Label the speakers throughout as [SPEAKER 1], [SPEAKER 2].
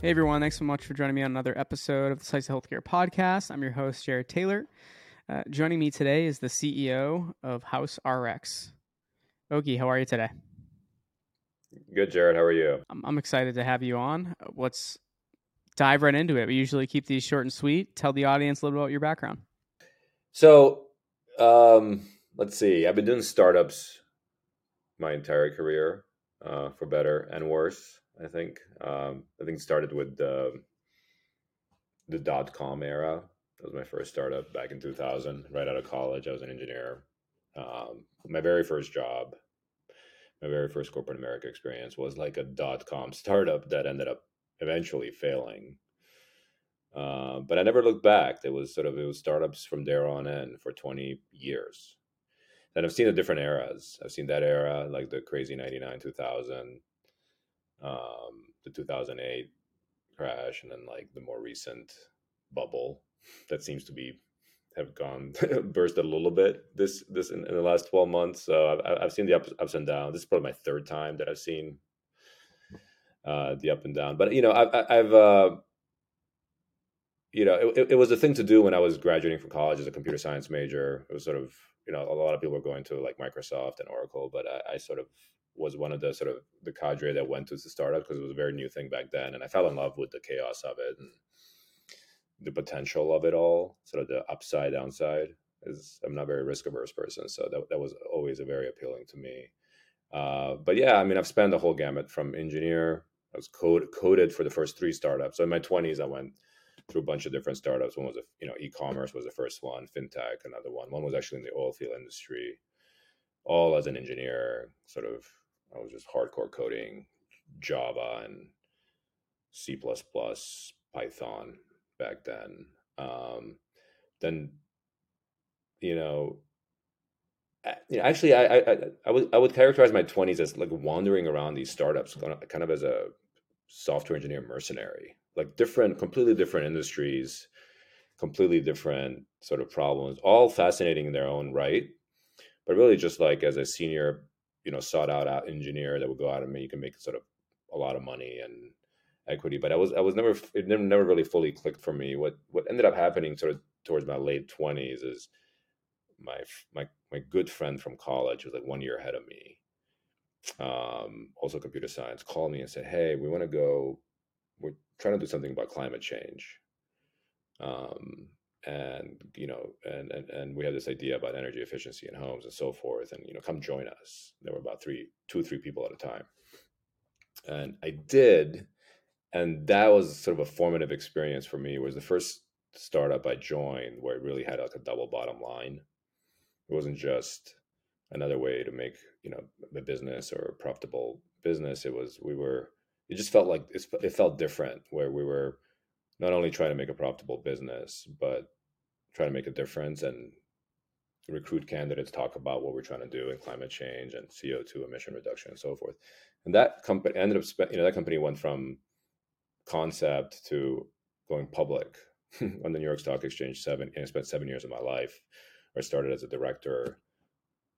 [SPEAKER 1] Hey everyone, thanks so much for joining me on another episode of the Slice of Healthcare podcast. I'm your host, Jared Taylor. Uh, joining me today is the CEO of House RX. Ogi, how are you today?
[SPEAKER 2] Good, Jared. How are you?
[SPEAKER 1] I'm, I'm excited to have you on. Uh, let's dive right into it. We usually keep these short and sweet. Tell the audience a little bit about your background.
[SPEAKER 2] So, um, let's see. I've been doing startups my entire career, uh, for better and worse. I think. Um, I think it started with the the dot com era. That was my first startup back in 2000, right out of college. I was an engineer. Um, my very first job, my very first corporate America experience was like a dot com startup that ended up eventually failing. Uh, but I never looked back. It was sort of it was startups from there on in for 20 years. And I've seen the different eras. I've seen that era, like the crazy 99, 2000, um, the 2008 crash, and then like the more recent bubble that seems to be have gone burst a little bit this this in, in the last 12 months. So I've, I've seen the ups, ups and downs. This is probably my third time that I've seen uh, the up and down. But you know, I, I've uh, you know, it, it was a thing to do when I was graduating from college as a computer science major. It was sort of you know a lot of people were going to like Microsoft and Oracle, but I, I sort of was one of the sort of the cadre that went to the startup because it was a very new thing back then, and I fell in love with the chaos of it and the potential of it all, sort of the upside downside. Is I'm not a very risk averse person, so that that was always a very appealing to me. Uh, but yeah, I mean, I've spent the whole gamut from engineer. I was code, coded for the first three startups. So in my 20s, I went through a bunch of different startups. One was a, you know e-commerce was the first one, fintech another one. One was actually in the oil field industry. All as an engineer, sort of I was just hardcore coding Java and C Python back then. Um, then, you know, you know, actually, I, I I would I would characterize my twenties as like wandering around these startups, kind of as a software engineer mercenary, like different, completely different industries, completely different sort of problems, all fascinating in their own right, but really just like as a senior you know sought out engineer that would go out and make and make sort of a lot of money and equity. But I was I was never it never never really fully clicked for me. What what ended up happening sort of towards my late twenties is my my my good friend from college was like one year ahead of me um, also computer science called me and said hey we want to go we're trying to do something about climate change um, and you know and, and and we had this idea about energy efficiency in homes and so forth and you know come join us. There were about three two three people at a time. And i did and that was sort of a formative experience for me. It was the first startup i joined where it really had like a double bottom line. It wasn't just another way to make you know a business or a profitable business. It was we were it just felt like it felt different where we were not only try to make a profitable business, but try to make a difference and recruit candidates, talk about what we're trying to do in climate change and CO2 emission reduction and so forth. And that company ended up, spent, you know, that company went from concept to going public on the New York Stock Exchange seven, and I spent seven years of my life. I started as a director,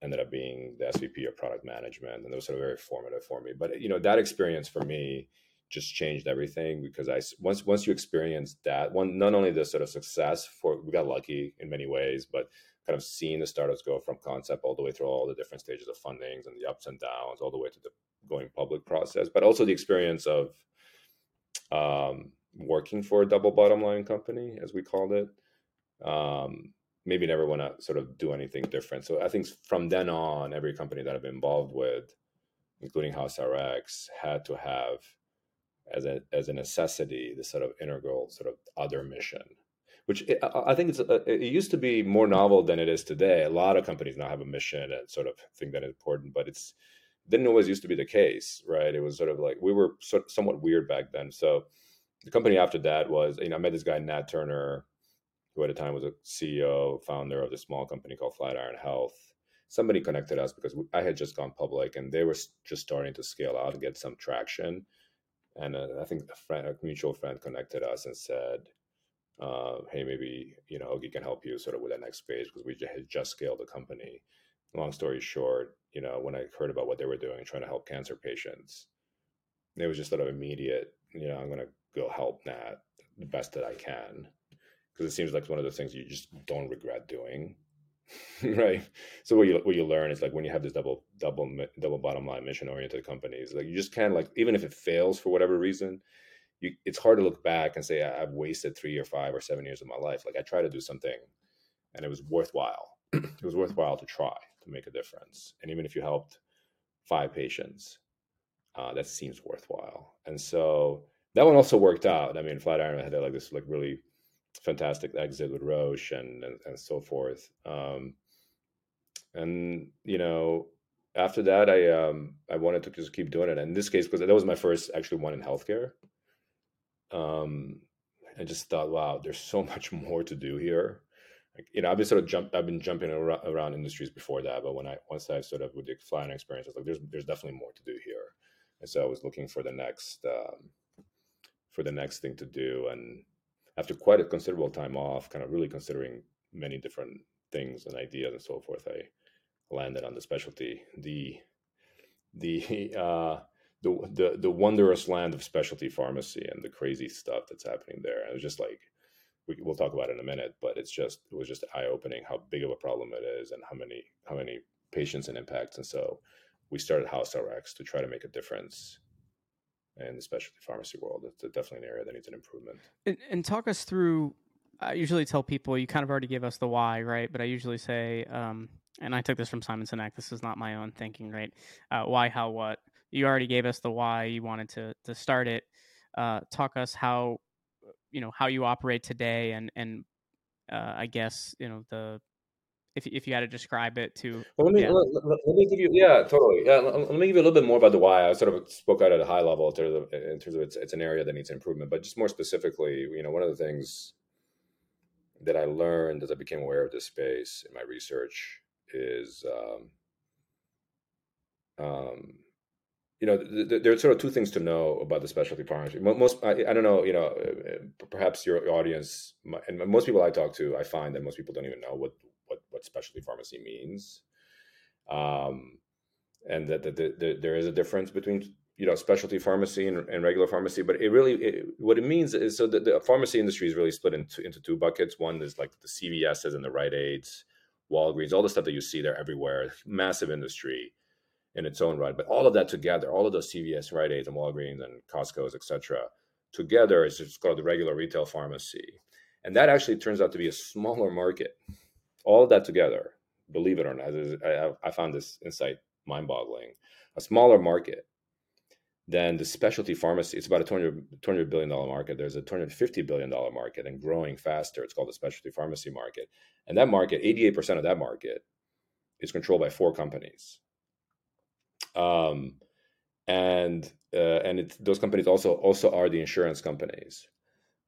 [SPEAKER 2] ended up being the SVP of product management, and it was sort of very formative for me. But you know, that experience for me just changed everything because I once once you experience that one not only the sort of success for we got lucky in many ways but kind of seeing the startups go from concept all the way through all the different stages of fundings and the ups and downs all the way to the going public process but also the experience of um, working for a double bottom line company as we called it. Um, maybe never want to sort of do anything different. So I think from then on every company that I've been involved with including House RX had to have as a as a necessity, the sort of integral sort of other mission, which I think it's uh, it used to be more novel than it is today. A lot of companies now have a mission and sort of think that important, but it's didn't always used to be the case, right? It was sort of like we were somewhat weird back then. So the company after that was, you know, I met this guy Nat Turner, who at the time was a CEO, founder of the small company called Flatiron Health. Somebody connected us because I had just gone public and they were just starting to scale out and get some traction and uh, I think a friend, a mutual friend, connected us and said, uh, "Hey, maybe you know Ogi can help you sort of with that next phase because we had just scaled the company." Long story short, you know, when I heard about what they were doing, trying to help cancer patients, it was just sort of immediate. You know, I'm going to go help Nat the best that I can because it seems like one of the things you just don't regret doing. right. So what you what you learn is like when you have this double double double bottom line mission oriented companies, like you just can't like even if it fails for whatever reason, you it's hard to look back and say I've wasted three or five or seven years of my life. Like I tried to do something, and it was worthwhile. it was worthwhile to try to make a difference, and even if you helped five patients, uh, that seems worthwhile. And so that one also worked out. I mean, Flatiron had like this like really fantastic exit with Roche and and, and so forth. Um, and you know, after that, I um, I wanted to just keep doing it. And in this case, because that was my first actually one in healthcare. Um, I just thought, wow, there's so much more to do here. Like, you know, I've been sort of jump, I've been jumping around, around industries before that, but when I once I sort of with the flying experience, I was like, there's there's definitely more to do here. And so I was looking for the next um, for the next thing to do, and after quite a considerable time off, kind of really considering many different things and ideas and so forth, I landed on the specialty, the the uh, the the the wondrous land of specialty pharmacy and the crazy stuff that's happening there. And it was just like we, will talk about it in a minute, but it's just it was just eye opening how big of a problem it is and how many how many patients and impacts. And so we started House RX to try to make a difference in the specialty pharmacy world. It's definitely an area that needs an improvement.
[SPEAKER 1] And, and, talk us through. I usually tell people you kind of already gave us the why, right? But I usually say, um, and I took this from Simon Sinek. This is not my own thinking, right? Uh, why, how, what. You already gave us the why. You wanted to to start it. Uh, talk us how, you know, how you operate today, and and uh, I guess you know the if if you had to describe it to.
[SPEAKER 2] Well, let me
[SPEAKER 1] yeah.
[SPEAKER 2] let, let, let, me give you yeah totally yeah let, let, me give you a little bit more about the why. I sort of spoke out at a high level in terms of, in terms of it's it's an area that needs improvement, but just more specifically, you know, one of the things that I learned as I became aware of this space in my research is. Um, um, you know, th- th- there are sort of two things to know about the specialty pharmacy. Most, I, I don't know, you know, uh, perhaps your audience and most people I talk to, I find that most people don't even know what what specialty pharmacy means, um, and that, there is a difference between you know specialty pharmacy and, and regular pharmacy. But it really it, what it means is so the, the pharmacy industry is really split into into two buckets. One is like the CVSs and the Rite Aids, Walgreens, all the stuff that you see there everywhere. Massive industry in its own right. But all of that together, all of those CVS, Rite Aids, and Walgreens and Costco's, etc., together is just called the regular retail pharmacy. And that actually turns out to be a smaller market all of that together, believe it or not, I, I found this insight mind boggling. A smaller market than the specialty pharmacy. It's about a $200, $200 billion market. There's a $250 billion market and growing faster. It's called the specialty pharmacy market. And that market, 88% of that market is controlled by four companies. Um, and uh, and those companies also also are the insurance companies.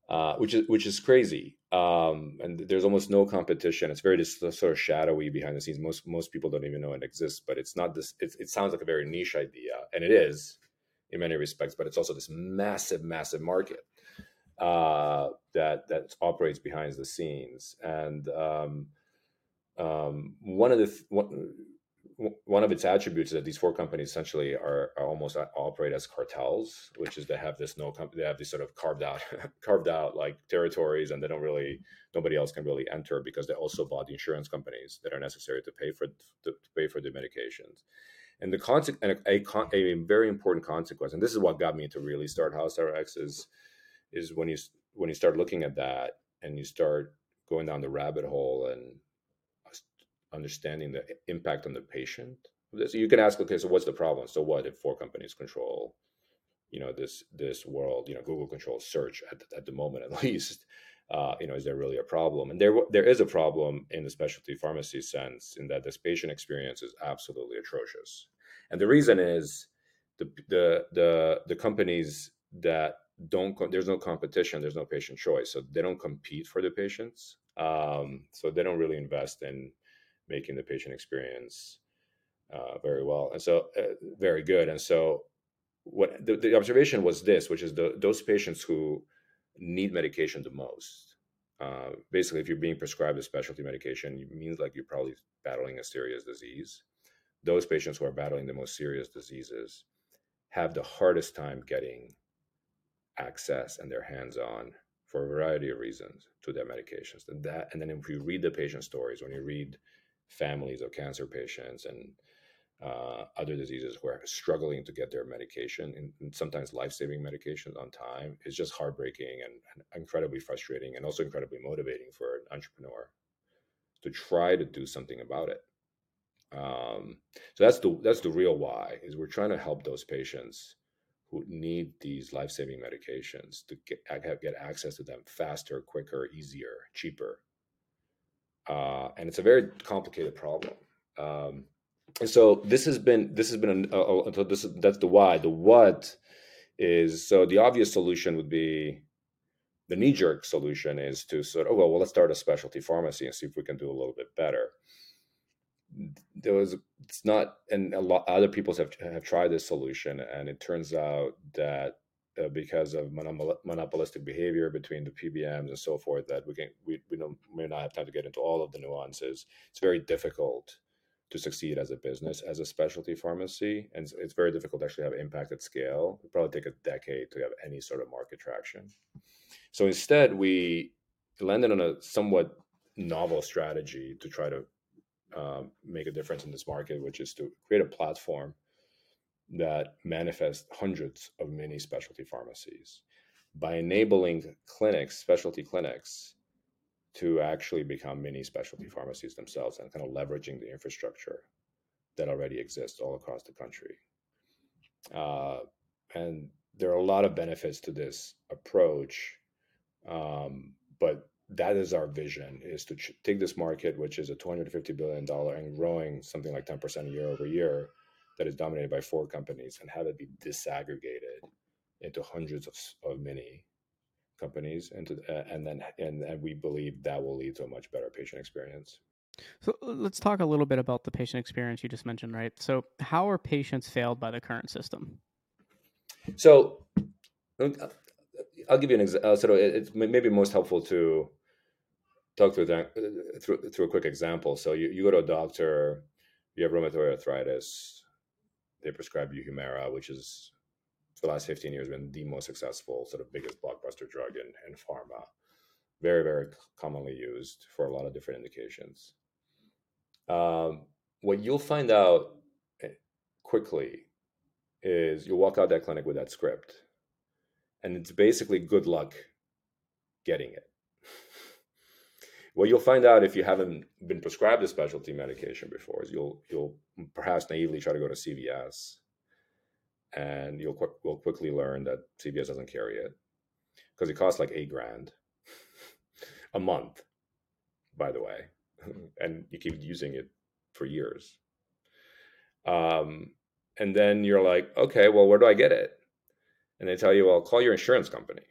[SPEAKER 2] Uh, which is which is crazy. Um, and there's almost no competition. It's very just sort of shadowy behind the scenes. Most most people don't even know it exists. But it's not this. It, it sounds like a very niche idea, and it is in many respects. But it's also this massive, massive market uh, that that operates behind the scenes. And um, um, one of the th- one, one of its attributes is that these four companies essentially are, are almost uh, operate as cartels, which is they have this no company, they have these sort of carved out, carved out like territories, and they don't really nobody else can really enter because they also bought the insurance companies that are necessary to pay for to, to pay for the medications. And the conse- and a, a, a, very important consequence, and this is what got me to really start House RX is is when you when you start looking at that and you start going down the rabbit hole and understanding the impact on the patient So you can ask, okay, so what's the problem? So what if four companies control, you know, this this world? You know, Google controls search at the, at the moment at least. Uh, you know, is there really a problem? And there there is a problem in the specialty pharmacy sense in that this patient experience is absolutely atrocious. And the reason is the the the the companies that don't there's no competition there's no patient choice so they don't compete for the patients um, so they don't really invest in making the patient experience uh, very well and so uh, very good and so what the, the, observation was this which is the, those patients who need medication the most uh, basically if you're being prescribed a specialty medication it means like you're probably battling a serious disease those patients who are battling the most serious diseases have the hardest time getting access and their hands on for a variety of reasons to their medications. And that, and then if you read the patient stories, when you read families of cancer patients and uh, other diseases who are struggling to get their medication and, and sometimes life-saving medications on time is just heartbreaking and, and, incredibly frustrating and also incredibly motivating for an entrepreneur to try to do something about it. Um, so that's the that's the real why is we're trying to help those patients who need these life-saving medications to get get access to them faster quicker easier cheaper uh, and it's a very complicated problem. Um, and so this has been this has been a, a, a, this that's the why. The what is so the obvious solution would be the knee jerk solution is to sort of oh well, well let's start a specialty pharmacy and see if we can do a little bit better. There was it's not and a lot other people have have tried this solution and it turns out that uh, because of monopolistic behavior between the PBMs and so forth that we can we, we don't may not have time to get into all of the nuances. It's very difficult to succeed as a business as a specialty pharmacy and it's, it's very difficult to actually have impact at scale. It probably take a decade to have any sort of market traction. So instead we landed on a somewhat novel strategy to try to um, make a difference in this market which is to create a platform that manifest hundreds of mini specialty pharmacies by enabling clinics specialty clinics to actually become mini specialty pharmacies themselves and kind of leveraging the infrastructure that already exists all across the country. Uh, and there are a lot of benefits to this approach, um, but that is our vision: is to ch- take this market, which is a 250 billion dollar and growing something like 10 percent year over year, that is dominated by four companies, and have it be disaggregated into hundreds of, of mini companies and to, uh, and then and, and we believe that will lead to a much better patient experience.
[SPEAKER 1] So let's talk a little bit about the patient experience you just mentioned right? So how are patients failed by the current system?
[SPEAKER 2] So i'll give you an example uh, so it's maybe most helpful to talk through, that, uh, through through a quick example. So you, you go to a doctor you have rheumatoid arthritis they prescribe you humira which is for the last 15 years been the most successful sort of biggest blockbuster drug in, in pharma. Very very commonly used for a lot of different indications. Um, what you'll find out eh, quickly is you'll walk out that clinic with that script and it's basically good luck getting it what you'll find out if you haven't been prescribed a specialty medication before is you'll you'll perhaps naively try to go to cvs and you'll qu- will quickly learn that CVS doesn't carry it because it costs like eight grand a month, by the way, and you keep using it for years. Um, and then you're like, okay, well, where do I get it? And they tell you, well, call your insurance company.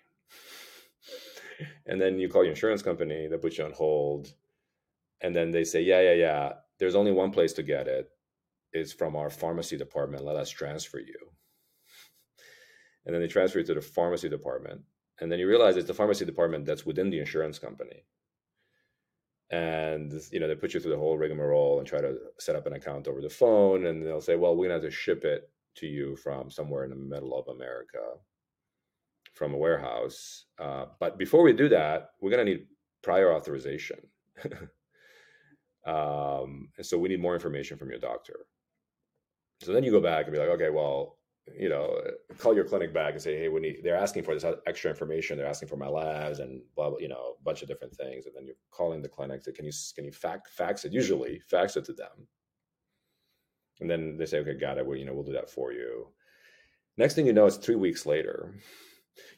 [SPEAKER 2] And then you call your insurance company, they put you on hold, and then they say, yeah, yeah, yeah, there's only one place to get it. It's from our pharmacy department. Let us transfer you and then they transfer you to the pharmacy department and then you realize it's the pharmacy department that's within the insurance company and you know they put you through the whole rigmarole and try to set up an account over the phone and they'll say well we're going to have to ship it to you from somewhere in the middle of america from a warehouse uh, but before we do that we're going to need prior authorization um, and so we need more information from your doctor so then you go back and be like okay well you know, call your clinic back and say, hey, we need, they're asking for this extra information. They're asking for my labs and blah, blah, you know, a bunch of different things. And then you're calling the clinic to, can you, can you fax, fax it? Usually fax it to them. And then they say, okay, got it. Well, you know, we'll do that for you. Next thing you know, it's three weeks later.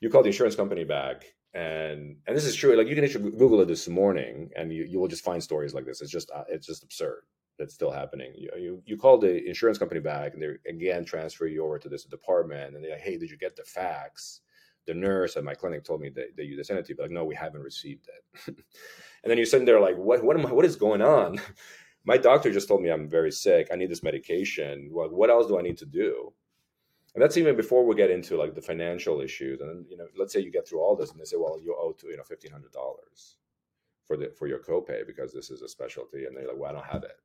[SPEAKER 2] You call the insurance company back and and this is true. Like you can Google it this morning, and you, you will just find stories like this. It's just uh, it's just absurd that's still happening. You, you you call the insurance company back, and they again transfer you over to this department, and they're like, "Hey, did you get the fax?" The nurse at my clinic told me that, that you sent it to you, but like, no, we haven't received it. and then you're sitting there like, what what am I, what is going on? my doctor just told me I'm very sick. I need this medication. Well, what else do I need to do? And that's even before we get into like the financial issues. And you know, let's say you get through all this, and they say, well, you owe to you know fifteen hundred dollars for the for your copay because this is a specialty, and they're like, well, I don't have it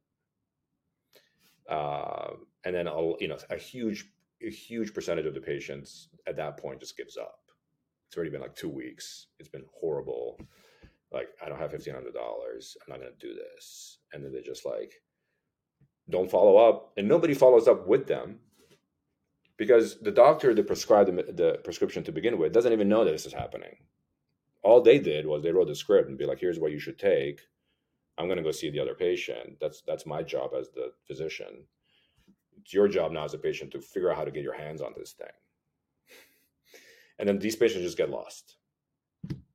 [SPEAKER 2] uh, and then a, you know a huge a huge percentage of the patients at that point just gives up it's already been like two weeks. It's been horrible. Like, I don't have $1,500. I'm not going to do this. And then they just like, don't follow up. And nobody follows up with them because the doctor that prescribed the, the prescription to begin with doesn't even know that this is happening. All they did was they wrote the script and be like, here's what you should take. I'm going to go see the other patient. That's that's my job as the physician. It's your job now as a patient to figure out how to get your hands on this thing. And then these patients just get lost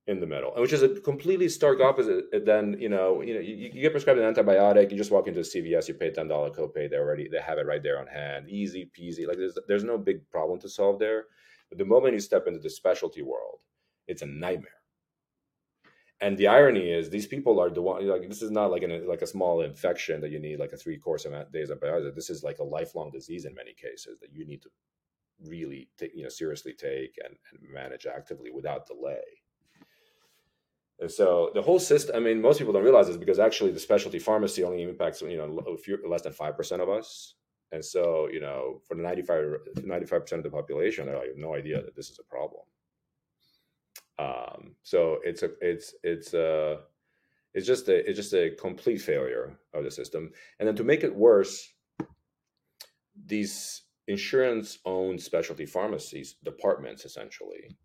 [SPEAKER 2] in the middle, which is a completely stark opposite. Then you know, you know, you, you, get prescribed an antibiotic, you just walk into a CVS, you pay ten dollar copay, they already they have it right there on hand, easy peasy. Like there's there's no big problem to solve there. But the moment you step into the specialty world, it's a nightmare. And the irony is, these people are the one. Like this is not like an like a small infection that you need like a three course of days antibiotic. This is like a lifelong disease in many cases that you need to really take, you know seriously take and, and manage actively without delay. And so the whole system, I mean, most people don't realize this because actually the specialty pharmacy only impacts, you know, few, less than 5% of us. And so, you know, for the 95, 95% of the population, they have no idea that this is a problem. Um, so it's a, it's, it's a, it's just a, it's just a complete failure of the system. And then to make it worse, these insurance owned specialty pharmacies, departments essentially,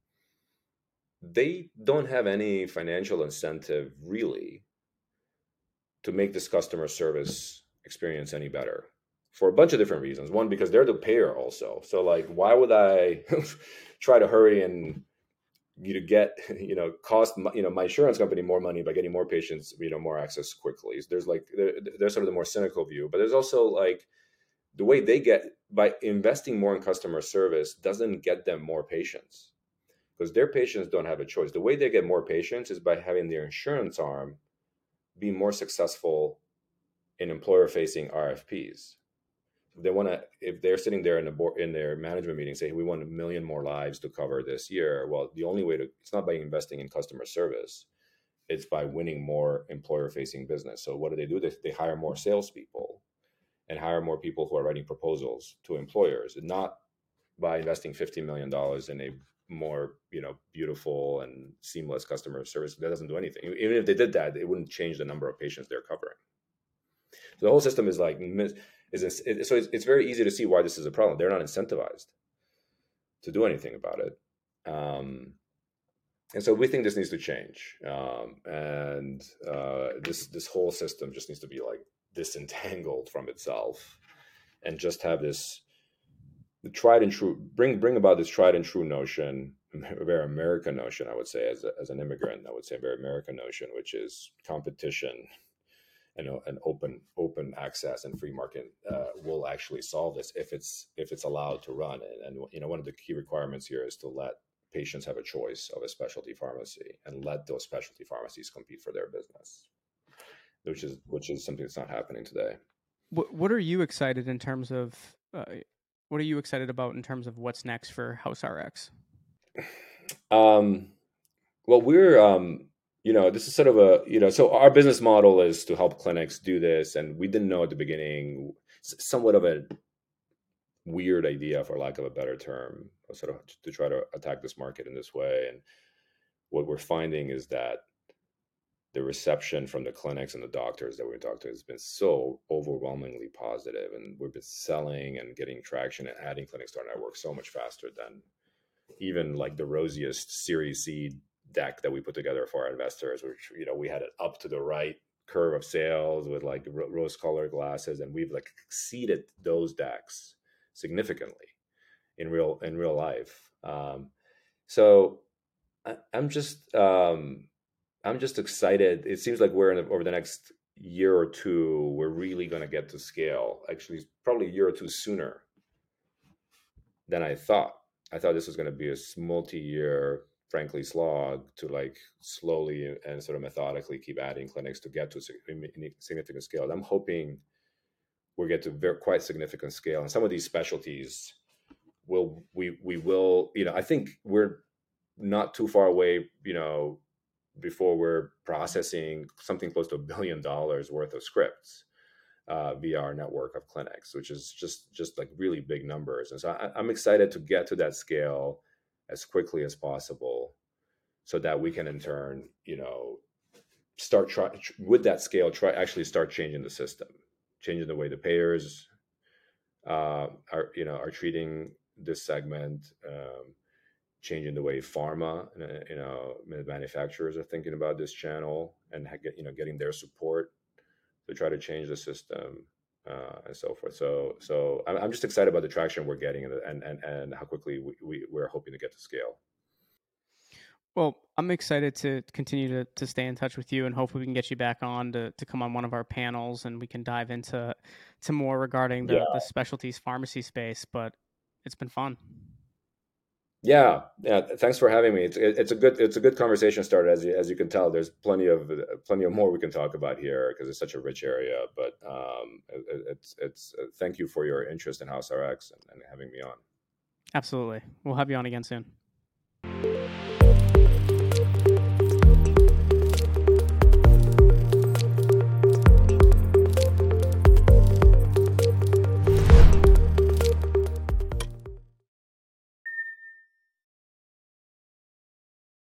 [SPEAKER 2] they don't have any financial incentive really to make this customer service experience any better for a bunch of different reasons. One, because they're the payer also. So like, why would I try to hurry and you to get, you know, cost, you know, my insurance company more money by getting more patients, you know, more access quickly. There's like, there's sort of the more cynical view, but there's also like the way they get by investing more in customer service doesn't get them more patients because their patients don't have a choice. The way they get more patients is by having their insurance arm be more successful in employer facing RFPs. If they want to, if they're sitting there in the board, in their management meeting, say we want a million more lives to cover this year. Well, the only way to it's not by investing in customer service, it's by winning more employer facing business. So what do they do? They, they hire more salespeople and hire more people who are writing proposals to employers, not by investing $50 million in a more you know beautiful and seamless customer service that doesn't do anything. Even if they did that it wouldn't change the number of patients they're covering. So the whole system is like is so it's, it's very easy to see why this is a problem. They're not incentivized to do anything about it. Um, and so we think this needs to change. Um, and uh, this this whole system just needs to be like disentangled from itself and just have this the tried and true bring bring about this tried and true notion a very american notion i would say as, a, as an immigrant i would say a very american notion which is competition and an open open access and free market uh, will actually solve this if it's if it's allowed to run. And, and you know one of the key requirements here is to let patients have a choice of a specialty pharmacy and let those specialty pharmacies compete for their business which is which is something that's not happening today.
[SPEAKER 1] What, what are you excited in terms of uh, what are you excited about in terms of what's next for House RX?
[SPEAKER 2] Um, well, we're um, you know this is sort of a you know so our business model is to help clinics do this, and we didn't know at the beginning somewhat of a weird idea, for lack of a better term, sort of to try to attack this market in this way. And what we're finding is that the reception from the clinics and the doctors that we've talked to has been so overwhelmingly positive and we've been selling and getting traction and adding clinics to our network so much faster than even like the rosiest series c deck that we put together for our investors which you know we had it up to the right curve of sales with like rose colored glasses and we've like exceeded those decks significantly in real in real life. Um, so I, i'm just um, I'm just excited. It seems like we're in over the next year or two, we're really going to get to scale. Actually, probably a year or two sooner than I thought. I thought this was going to be a multi-year, frankly, slog to like slowly and sort of methodically keep adding clinics to get to significant scale. I'm hoping we'll get to very, quite significant scale, and some of these specialties will we we will you know I think we're not too far away you know before we're processing something close to a billion dollars worth of scripts uh, via our network of clinics, which is just just like really big numbers. And so I, I'm excited to get to that scale as quickly as possible so that we can in turn, you know, start try with that scale, try actually start changing the system, changing the way the payers uh, are, you know, are treating this segment, um, changing the way pharma, uh, you know, manufacturers are thinking about this channel and you know, getting their support to try to change the system uh, and so forth. So, so I'm just excited about the traction we're getting and and and how quickly we, we we're hoping to get to scale.
[SPEAKER 1] Well, I'm excited to continue to, to stay in touch with you and hopefully we can get you back on to, to come on one of our panels and we can dive into to more regarding the, yeah. the specialties pharmacy space. But it's been fun.
[SPEAKER 2] Yeah, yeah. Thanks for having me. It's it's a good it's a good conversation starter. As you, as you can tell, there's plenty of plenty of more we can talk about here because it's such a rich area. But um, it, it's it's thank you for your interest in House RX and, and having me on.
[SPEAKER 1] Absolutely, we'll have you on again soon.